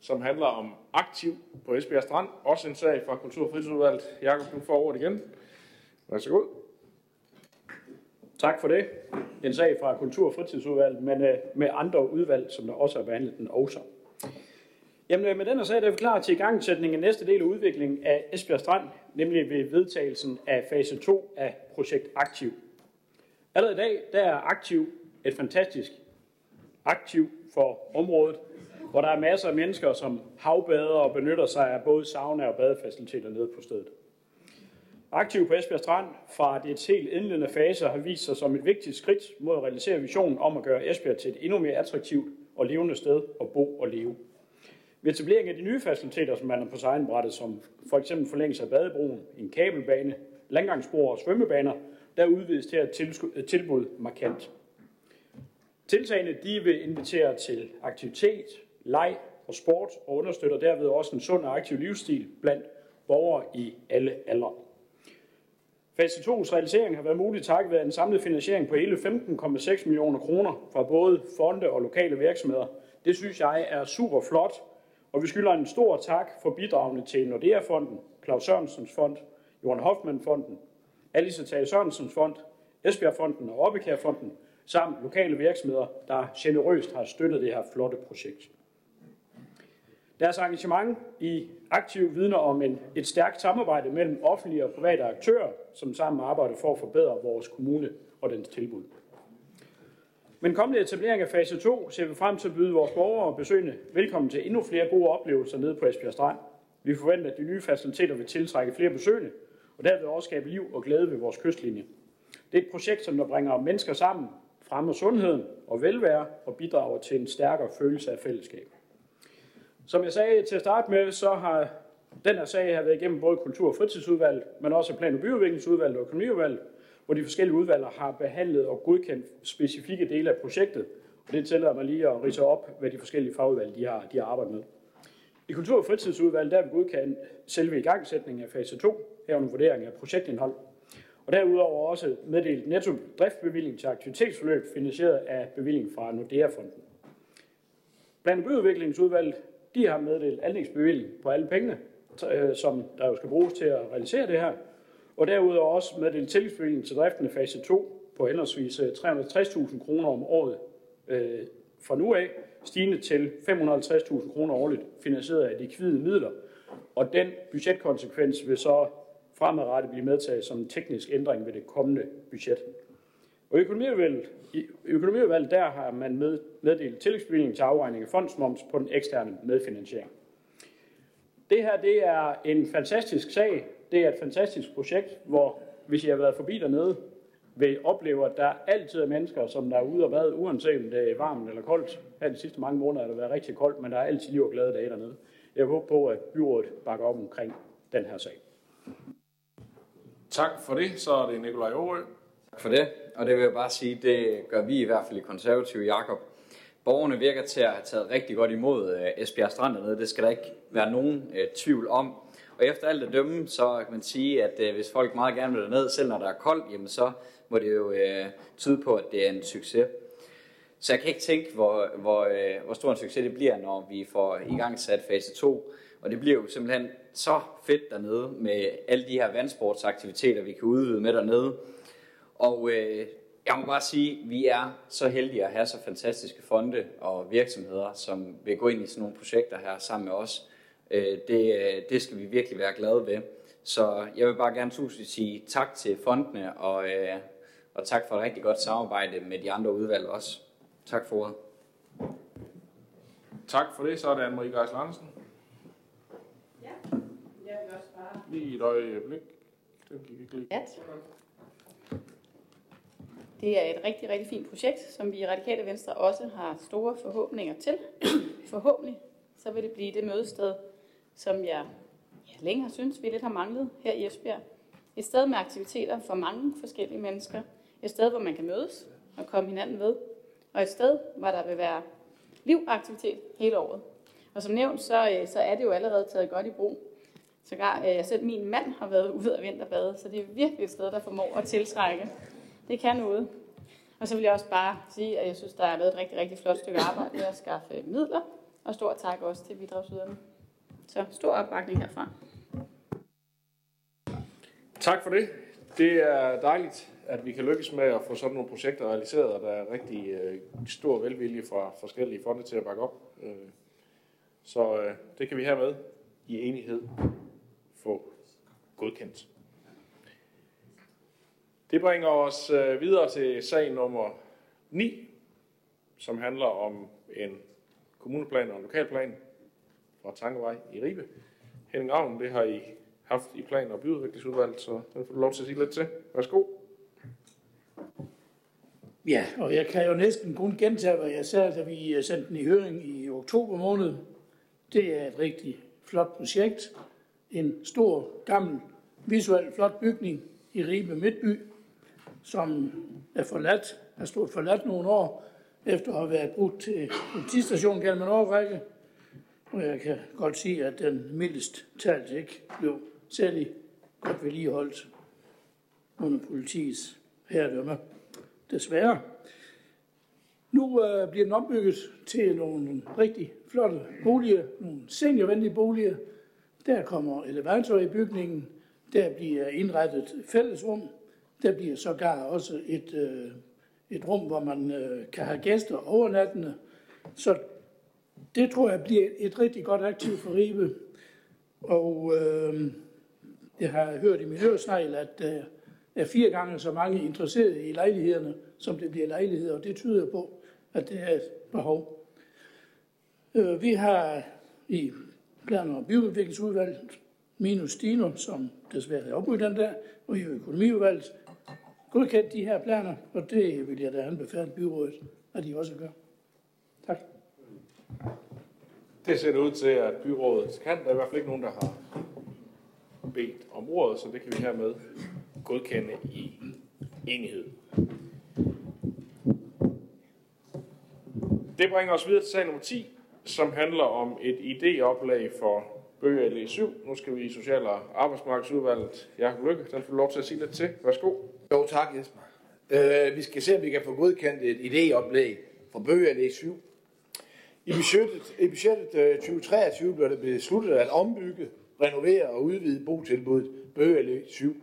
som handler om aktiv på Esbjerg Strand. Også en sag fra Kultur- og Fritidsudvalget. Jakob, du får ordet igen. Vær så god. Tak for det. En sag fra Kultur- og Fritidsudvalget, men øh, med andre udvalg, som der også har behandlet den også. Jamen, øh, med den og så er vi klar til igangsætning af næste del af udviklingen af Esbjerg Strand, nemlig ved vedtagelsen af fase 2 af projekt Aktiv. Allerede i dag der er Aktiv et fantastisk aktiv for området, hvor der er masser af mennesker, som havbader og benytter sig af både sauna og badefaciliteter nede på stedet. Aktiv på Esbjerg Strand fra det helt indledende fase har vist sig som et vigtigt skridt mod at realisere visionen om at gøre Esbjerg til et endnu mere attraktivt og levende sted at bo og leve. Ved etablering af de nye faciliteter, som man er på tegnbrættet, som for eksempel forlængelse af badebroen, en kabelbane, landgangsspor og svømmebaner, der udvides til at øh, tilbud markant. Tiltagene de vil invitere til aktivitet, leg og sport og understøtter derved også en sund og aktiv livsstil blandt borgere i alle aldre. Fase 2's realisering har været mulig takket være en samlet finansiering på hele 15,6 millioner kroner fra både fonde og lokale virksomheder. Det synes jeg er super flot, og vi skylder en stor tak for bidragene til Nordea-fonden, Claus Sørensens fond, Johan Hoffmann-fonden, Alice Tage Sørensens fond, Esbjerg-fonden og Obbekær-fonden, samt lokale virksomheder, der generøst har støttet det her flotte projekt. Deres engagement i aktiv vidner om en, et stærkt samarbejde mellem offentlige og private aktører, som sammen arbejder for at forbedre vores kommune og dens tilbud. Men kommende etablering af fase 2 ser vi frem til at byde vores borgere og besøgende velkommen til endnu flere gode oplevelser nede på Esbjerg Strand. Vi forventer, at de nye faciliteter vil tiltrække flere besøgende, og derved også skabe liv og glæde ved vores kystlinje. Det er et projekt, som der bringer mennesker sammen, fremmer sundheden og velvære og bidrager til en stærkere følelse af fællesskab. Som jeg sagde til at starte med, så har den her sag har været igennem både kultur- og fritidsudvalget, men også plan- og byudviklingsudvalget og økonomiudvalget, hvor de forskellige udvalg har behandlet og godkendt specifikke dele af projektet. Og det tillader mig lige at rise op, hvad de forskellige fagudvalg de har, de har arbejdet med. I Kultur- og fritidsudvalget der er vi godkendt selve igangsætningen af fase 2, herunder vurdering af projektindhold. Og derudover også meddelt netto driftbevilling til aktivitetsforløb finansieret af bevilling fra Nordea-fonden. Blandt byudviklingsudvalget de har meddelt anlægsbevilling på alle pengene, øh, som der jo skal bruges til at realisere det her. Og derudover også meddelt tillægsbevilling til driften af fase 2 på henholdsvis øh, 360.000 kroner om året øh, fra nu af, stigende til 550.000 kroner årligt, finansieret af likvide midler. Og den budgetkonsekvens vil så fremadrettet blive medtaget som en teknisk ændring ved det kommende budget. Og i økonomiudvalget, i økonomiudvalget der har man med, meddelt tillægsbevilling til afregning af fondsmoms på den eksterne medfinansiering. Det her det er en fantastisk sag. Det er et fantastisk projekt, hvor hvis I har været forbi dernede, vil opleve, at der altid er mennesker, som der er ude og bade, uanset om det er varmt eller koldt. Her de sidste mange måneder har det været rigtig koldt, men der er altid liv og glade dage dernede. Jeg håber på, at byrådet bakker op omkring den her sag. Tak for det. Så er det Nikolaj Aarø. Tak for det, og det vil jeg bare sige, det gør vi i hvert fald i konservative Jakob. Borgerne virker til at have taget rigtig godt imod uh, Esbjerg Strand dernede. Det skal der ikke være nogen uh, tvivl om. Og efter alt at dømme, så kan man sige, at øh, hvis folk meget gerne vil ned, selv når der er koldt, jamen så må det jo øh, tyde på, at det er en succes. Så jeg kan ikke tænke, hvor, hvor, øh, hvor stor en succes det bliver, når vi får i gang sat fase 2. Og det bliver jo simpelthen så fedt dernede med alle de her vandsportsaktiviteter, vi kan udvide med dernede. Og øh, jeg må bare sige, at vi er så heldige at have så fantastiske fonde og virksomheder, som vil gå ind i sådan nogle projekter her sammen med os. Øh, det, øh, det skal vi virkelig være glade ved. Så jeg vil bare gerne tusind sige tak til fondene, og, øh, og tak for et rigtig godt samarbejde med de andre udvalg også. Tak for ordet. Tak for det. Så er det Anne-Marie Geis Larsen. Ja, jeg vil også bare... Lige et øjeblik. Den gik ikke lige. At. Det er et rigtig, rigtig fint projekt, som vi i Radikale Venstre også har store forhåbninger til. Forhåbentlig så vil det blive det mødested, som jeg ja, længe har synes, vi lidt har manglet her i Esbjerg. Et sted med aktiviteter for mange forskellige mennesker. Et sted, hvor man kan mødes og komme hinanden ved. Og et sted, hvor der vil være liv og aktivitet hele året. Og som nævnt, så, øh, så er det jo allerede taget godt i brug. Så jeg øh, selv min mand har været ude og vinterbade, så det er virkelig et sted, der formår at tiltrække det kan noget. Og så vil jeg også bare sige, at jeg synes, der er lavet et rigtig, rigtig flot stykke arbejde med at skaffe midler. Og stor tak også til bidragsyderne. Så stor opbakning herfra. Tak for det. Det er dejligt, at vi kan lykkes med at få sådan nogle projekter realiseret, og der er rigtig øh, stor velvilje fra forskellige fonde til at bakke op. Øh, Så øh, det kan vi hermed i enighed få godkendt. Det bringer os øh, videre til sag nummer 9, som handler om en kommuneplan og en lokalplan fra Tankevej i Ribe. Henning Ravn, det har I haft i plan- og byudviklingsudvalget, så den får du lov til at sige lidt til. Værsgo. Ja, og jeg kan jo næsten kun gentage, hvad jeg sagde, da vi øh, sendte den i høring i oktober måned. Det er et rigtig flot projekt. En stor, gammel, visuelt flot bygning i Ribe Midtby, som er forladt, har stået forladt nogle år, efter at have været brugt til politistation gennem en årrække. Og jeg kan godt sige, at den mildest talt ikke blev særlig godt vedligeholdt under politiets herredømme. Desværre. Nu øh, bliver den ombygget til nogle rigtig flotte boliger, nogle seniorvenlige boliger. Der kommer elevator i bygningen, der bliver indrettet fællesrum, der bliver sågar også et, øh, et rum, hvor man øh, kan have gæster overnattende. Så det tror jeg bliver et rigtig godt aktiv for Ribe. Og øh, jeg har hørt i min øresnegl, at der er fire gange så mange interesserede i lejlighederne, som det bliver lejligheder, og det tyder på, at det er et behov. Øh, vi har i plan- og byudviklingsudvalget minus Stino, som desværre er opbygget den der, og i økonomiudvalget, godkendt de her planer, og det vil jeg da anbefale byrådet, at de også gør. Tak. Det ser det ud til, at byrådet kan. Der er i hvert fald ikke nogen, der har bedt om ordet, så det kan vi hermed godkende i enighed. Det bringer os videre til sag nummer 10, som handler om et idéoplag for bøger i 7. Nu skal vi i Social- og Arbejdsmarkedsudvalget. Jakob Lykke, den får lov til at sige lidt til. Værsgo. Jo, tak Jesper. Øh, vi skal se, om vi kan få godkendt et idéoplæg for bøger i 7. I budgettet, i budgettet øh, 2023 blev det besluttet at ombygge, renovere og udvide botilbuddet Bøge 7,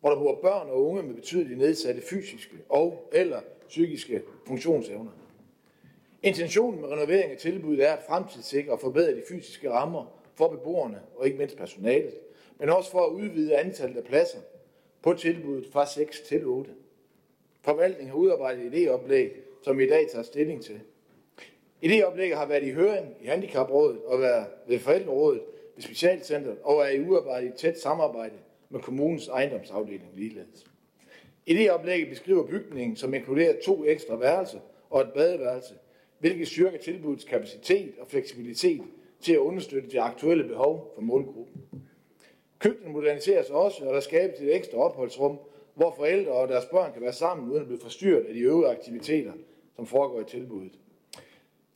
hvor der bor børn og unge med betydeligt nedsatte fysiske og eller psykiske funktionsevner. Intentionen med renovering af tilbuddet er at fremtidssikre og forbedre de fysiske rammer for beboerne og ikke mindst personalet, men også for at udvide antallet af pladser på tilbuddet fra 6 til 8. Forvaltningen har udarbejdet et idéoplæg, som vi i dag tager stilling til. Idéoplægget har været i høring i Handicaprådet og været ved forældrerådet ved Specialcenteret og er i udarbejdet i tæt samarbejde med kommunens ejendomsafdeling ligeledes. Idéoplægget beskriver bygningen, som inkluderer to ekstra værelser og et badeværelse, hvilket styrker tilbudets kapacitet og fleksibilitet til at understøtte de aktuelle behov for målgruppen. Køkkenet moderniseres også, og der skabes et ekstra opholdsrum, hvor forældre og deres børn kan være sammen, uden at blive forstyrret af de øvrige aktiviteter, som foregår i tilbuddet.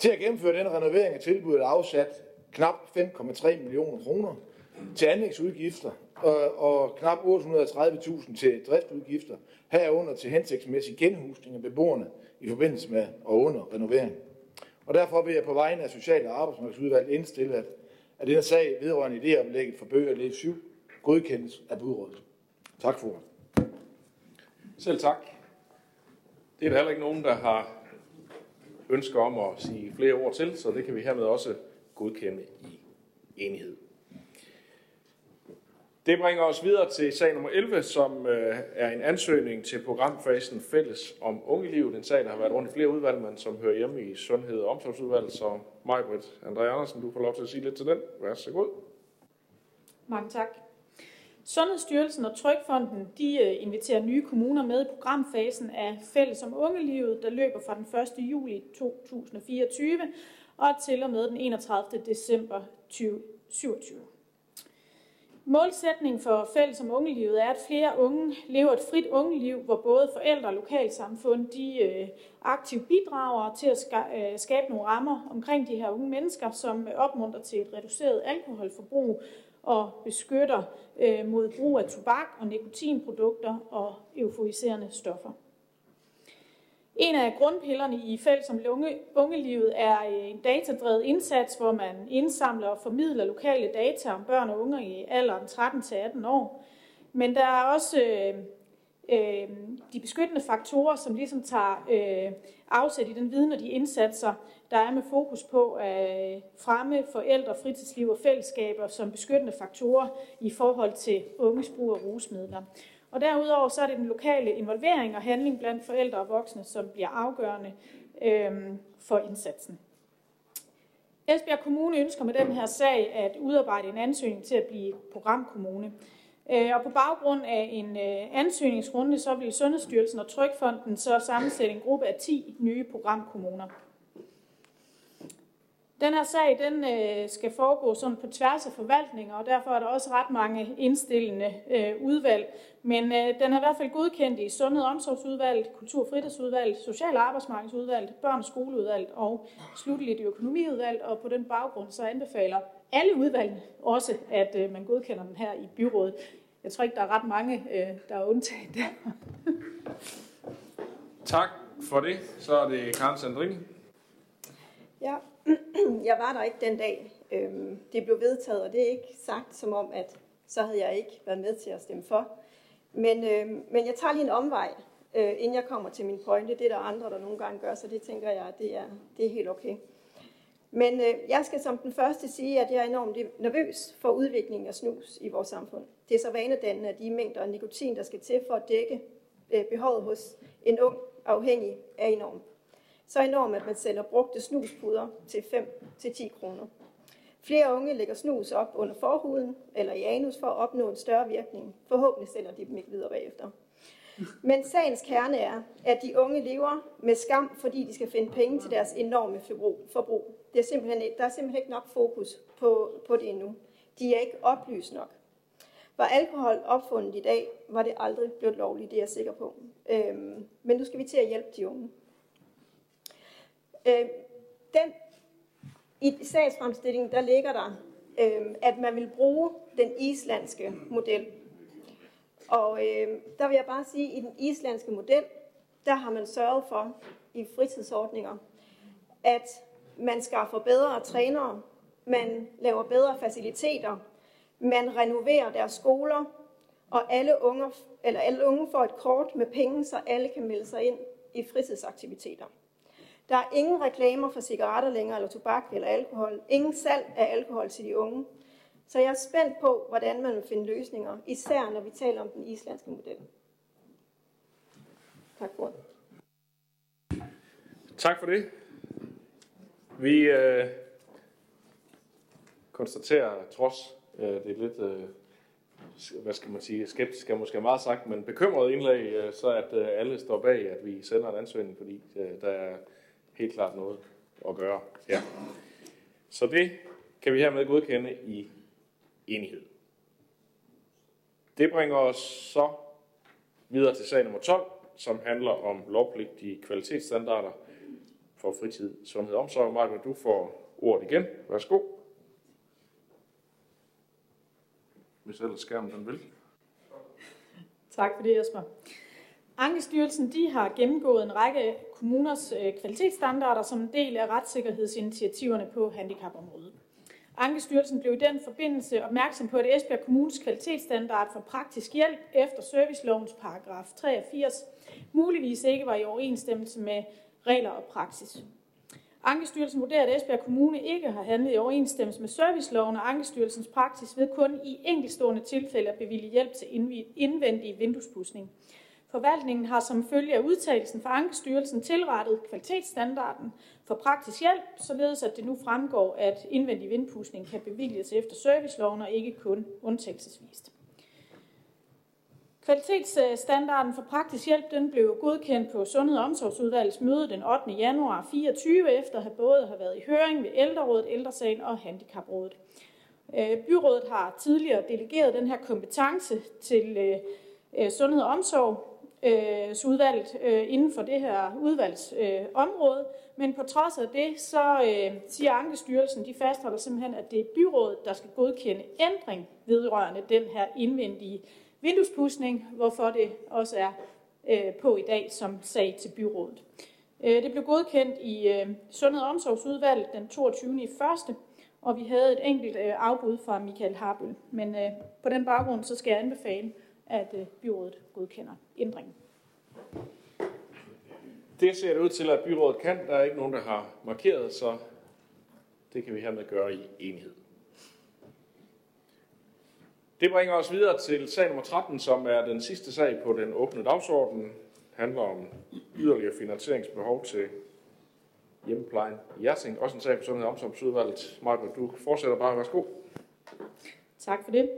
Til at gennemføre den renovering af tilbuddet er afsat knap 5,3 millioner kroner til anlægsudgifter og, og knap 830.000 til driftsudgifter, herunder til hensigtsmæssig genhusning af beboerne i forbindelse med og under renovering. Og derfor vil jeg på vegne af Social- og Arbejdsmarkedsudvalget indstille, at, at denne sag vedrørende idéoplægget for bøger læge 7 godkendes af budrådet. Tak for ordet. Selv tak. Det er der heller ikke nogen, der har ønsker om at sige flere ord til, så det kan vi hermed også godkende i enighed. Det bringer os videre til sag nummer 11, som øh, er en ansøgning til programfasen Fælles om ungelivet. En sag, der har været rundt i flere udvalg, men som hører hjemme i Sundhed- og Omsorgsudvalget. Så Majbrit André Andersen, du får lov til at sige lidt til den. Vær så god. Mange tak. Sundhedsstyrelsen og Trykfonden de øh, inviterer nye kommuner med i programfasen af Fælles om Ungelivet, der løber fra den 1. juli 2024 og til og med den 31. december 2027. Målsætningen for Fælles om Ungelivet er, at flere unge lever et frit ungeliv, hvor både forældre og lokalsamfund de øh, aktivt bidrager til at øh, skabe nogle rammer omkring de her unge mennesker, som opmuntrer til et reduceret alkoholforbrug og beskytter øh, mod brug af tobak og nikotinprodukter og euforiserende stoffer. En af grundpillerne i fælles om ungelivet er øh, en datadrevet indsats, hvor man indsamler og formidler lokale data om børn og unge i alderen 13-18 år. Men der er også øh, øh de beskyttende faktorer, som ligesom tager øh, afsæt i den viden og de indsatser, der er med fokus på at fremme forældre, fritidsliv og fællesskaber som beskyttende faktorer i forhold til unges brug af rusmidler. Og derudover så er det den lokale involvering og handling blandt forældre og voksne, som bliver afgørende øh, for indsatsen. Esbjerg Kommune ønsker med den her sag at udarbejde en ansøgning til at blive programkommune. Øh, og på baggrund af en øh, ansøgningsrunde, så vil Sundhedsstyrelsen og Trykfonden så sammensætte en gruppe af 10 nye programkommuner. Den her sag den øh, skal foregå sådan på tværs af forvaltninger, og derfor er der også ret mange indstillende udvalg. Men den er i hvert fald godkendt i Sundhed- og Omsorgsudvalget, Kultur- og Fritidsudvalget, Social- og Arbejdsmarkedsudvalget, Børn- og Skoleudvalget og slutteligt Økonomiudvalget. Og på den baggrund så anbefaler alle udvalgene også, at man godkender den her i byrådet. Jeg tror ikke, der er ret mange, øh, der er undtaget der. Tak for det. Så er det Karen Sandrini. Ja, jeg var der ikke den dag, øhm, det blev vedtaget, og det er ikke sagt som om, at så havde jeg ikke været med til at stemme for. Men, øhm, men jeg tager lige en omvej, øh, inden jeg kommer til min pointe. Det er der andre, der nogle gange gør, så det tænker jeg, det er, det er helt okay. Men øh, jeg skal som den første sige, at jeg er enormt nervøs for udviklingen af snus i vores samfund. Det er så vanedannende, at de mængder af nikotin, der skal til for at dække øh, behovet hos en ung afhængig, er enormt. Så enormt, at man sælger brugte snuspuder til 5-10 kroner. Flere unge lægger snus op under forhuden eller i anus for at opnå en større virkning. Forhåbentlig sælger de dem ikke videre bagefter. Men sagens kerne er, at de unge lever med skam, fordi de skal finde penge til deres enorme forbrug. Det er simpelthen, der er simpelthen ikke nok fokus på, på det endnu. De er ikke oplyst nok. Var alkohol opfundet i dag, var det aldrig blevet lovligt, det er jeg sikker på. Øhm, men nu skal vi til at hjælpe de unge. Øhm, den, I sagsfremstillingen, der ligger der, øhm, at man vil bruge den islandske model. Og øh, der vil jeg bare sige, at i den islandske model, der har man sørget for i fritidsordninger, at man skaffer bedre trænere, man laver bedre faciliteter, man renoverer deres skoler, og alle unge, eller alle unge får et kort med penge, så alle kan melde sig ind i fritidsaktiviteter. Der er ingen reklamer for cigaretter længere, eller tobak eller alkohol. Ingen salg af alkohol til de unge. Så jeg er spændt på, hvordan man vil finde løsninger, især når vi taler om den islandske model. Tak for det. Tak for det. Vi øh, konstaterer trods øh, det er lidt, øh, hvad skal man sige, skeptisk er måske meget sagt, men bekymret indlæg, øh, så at øh, alle står bag, at vi sender en ansøgning, fordi øh, der er helt klart noget at gøre her. Så det kan vi hermed godkende i enighed. Det bringer os så videre til sag nummer 12, som handler om lovpligtige kvalitetsstandarder for fritid, sundhed og omsorg. Martin, du får ordet igen. Værsgo. Hvis ellers skærmen den vil. Tak for det, Jesper. Ankestyrelsen de har gennemgået en række kommuners øh, kvalitetsstandarder som en del af retssikkerhedsinitiativerne på handicapområdet. Ankestyrelsen blev i den forbindelse opmærksom på, at Esbjerg Kommunes kvalitetsstandard for praktisk hjælp efter servicelovens paragraf 83 muligvis ikke var i overensstemmelse med regler og praksis. Ankestyrelsen vurderer, at Esbjerg Kommune ikke har handlet i overensstemmelse med serviceloven og Ankestyrelsens praksis ved kun i enkeltstående tilfælde at bevilge hjælp til indvendig vinduespudsning. Forvaltningen har som følge af udtalelsen fra Ankestyrelsen tilrettet kvalitetsstandarden for praktisk hjælp, således at det nu fremgår, at indvendig vindpusning kan bevilges efter serviceloven og ikke kun undtagelsesvist. Kvalitetsstandarden for praktisk hjælp den blev godkendt på Sundhed- og Omsorgsudvalgets møde den 8. januar 24 efter at have både have været i høring ved Ældrerådet, Ældresagen og Handicaprådet. Øh, byrådet har tidligere delegeret den her kompetence til øh, øh, Sundhed og Omsorg, øh, udvalget øh, inden for det her udvalgsområde, men på trods af det, så øh, siger Ankestyrelsen, de fastholder simpelthen, at det er byrådet, der skal godkende ændring vedrørende den her indvendige vinduespudsning, hvorfor det også er øh, på i dag som sag til byrådet. Øh, det blev godkendt i øh, Sundhed- og Omsorgsudvalget den 22. i første, og vi havde et enkelt øh, afbud fra Michael Harbøl. Men øh, på den baggrund så skal jeg anbefale, at øh, byrådet godkender ændringen. Det ser det ud til, at byrådet kan. Der er ikke nogen, der har markeret, så det kan vi hermed gøre i enighed. Det bringer os videre til sag nummer 13, som er den sidste sag på den åbne dagsorden. Det handler om yderligere finansieringsbehov til hjemmeplejen i Hjerting. Også en sag på Sundhed og Omsorgsudvalget. Martin, du fortsætter bare. Værsgo. Tak for det.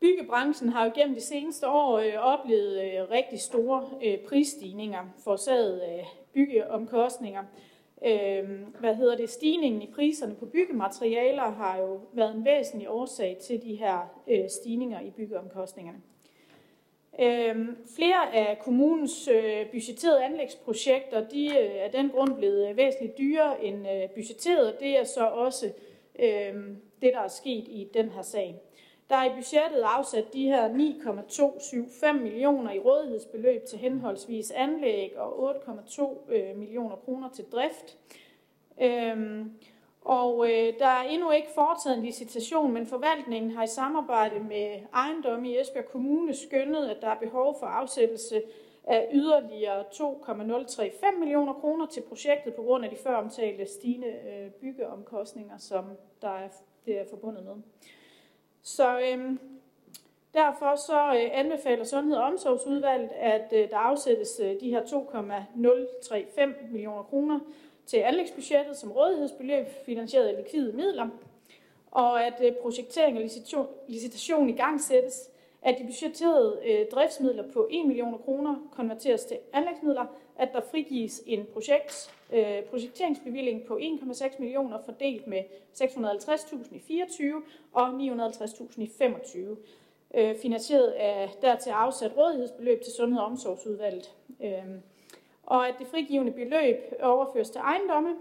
Byggebranchen har jo gennem de seneste år øh, oplevet øh, rigtig store øh, prisstigninger forårsaget af byggeomkostninger. Øh, hvad hedder det? Stigningen i priserne på byggematerialer har jo været en væsentlig årsag til de her øh, stigninger i byggeomkostningerne. Øh, flere af kommunens øh, budgetterede anlægsprojekter, de øh, er den grund blevet øh, væsentligt dyrere end øh, budgetteret. Det er så også øh, det, der er sket i den her sag. Der er i budgettet afsat de her 9,275 millioner i rådighedsbeløb til henholdsvis anlæg og 8,2 øh, millioner kroner til drift. Øhm, og øh, der er endnu ikke foretaget en licitation, men forvaltningen har i samarbejde med ejendom i Esbjerg Kommune skønnet, at der er behov for afsættelse af yderligere 2,035 millioner kroner til projektet på grund af de før omtalte stigende øh, byggeomkostninger, som der er, det er forbundet med. Så øhm, derfor så øh, anbefaler Sundhed- og Omsorgsudvalget, at øh, der afsættes øh, de her 2,035 millioner kroner til anlægsbudgettet som rådighedsbeløb finansieret af likvide midler, og at øh, projektering og licitation, licitation i gang sættes, at de budgetterede øh, driftsmidler på 1 millioner kroner konverteres til anlægsmidler, at der frigives en projekt, øh, projekteringsbevilling på 1,6 millioner fordelt med 650.000 i 24 og 950.000 i 25, øh, finansieret af dertil afsat rådighedsbeløb til Sundhed- og Omsorgsudvalget. Øh, og at det frigivende beløb overføres til ejendomme,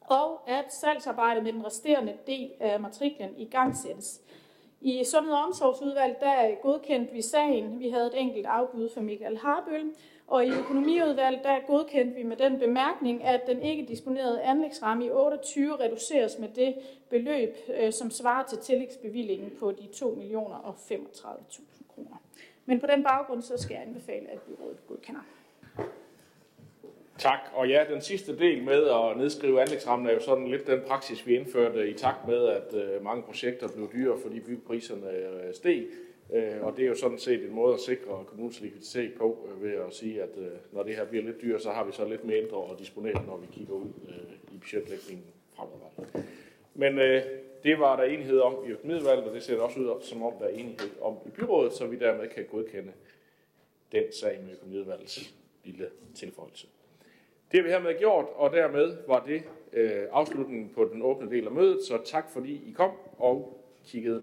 og at salgsarbejdet med den resterende del af matriklen i gang sættes. I Sundhed- og Omsorgsudvalget der godkendte vi sagen. Vi havde et enkelt afbud for Michael Harbøl, og i økonomiudvalget der godkendte vi med den bemærkning, at den ikke disponerede anlægsramme i 28 reduceres med det beløb, øh, som svarer til tillægsbevillingen på de 2 millioner og 35.000 kroner. Men på den baggrund så skal jeg anbefale, at byrådet godkender. Tak. Og ja, den sidste del med at nedskrive anlægsrammen er jo sådan lidt den praksis, vi indførte i takt med, at øh, mange projekter blev dyre, fordi byggepriserne øh, steg. Øh, og det er jo sådan set en måde at sikre kommunens likviditet på, ved at sige, at når det her bliver lidt dyrt, så har vi så lidt mindre at disponere, når vi kigger ud i budgetlægningen fremadrettet. Men det var der enighed om i økonomiudvalget, og det ser også ud som om, der er enighed om i byrådet, så vi dermed kan godkende den sag med økonomiudvalgets lille tilføjelse. Det har vi hermed gjort, og dermed var det øh, afslutningen på den åbne del af mødet. Så tak fordi I kom og kiggede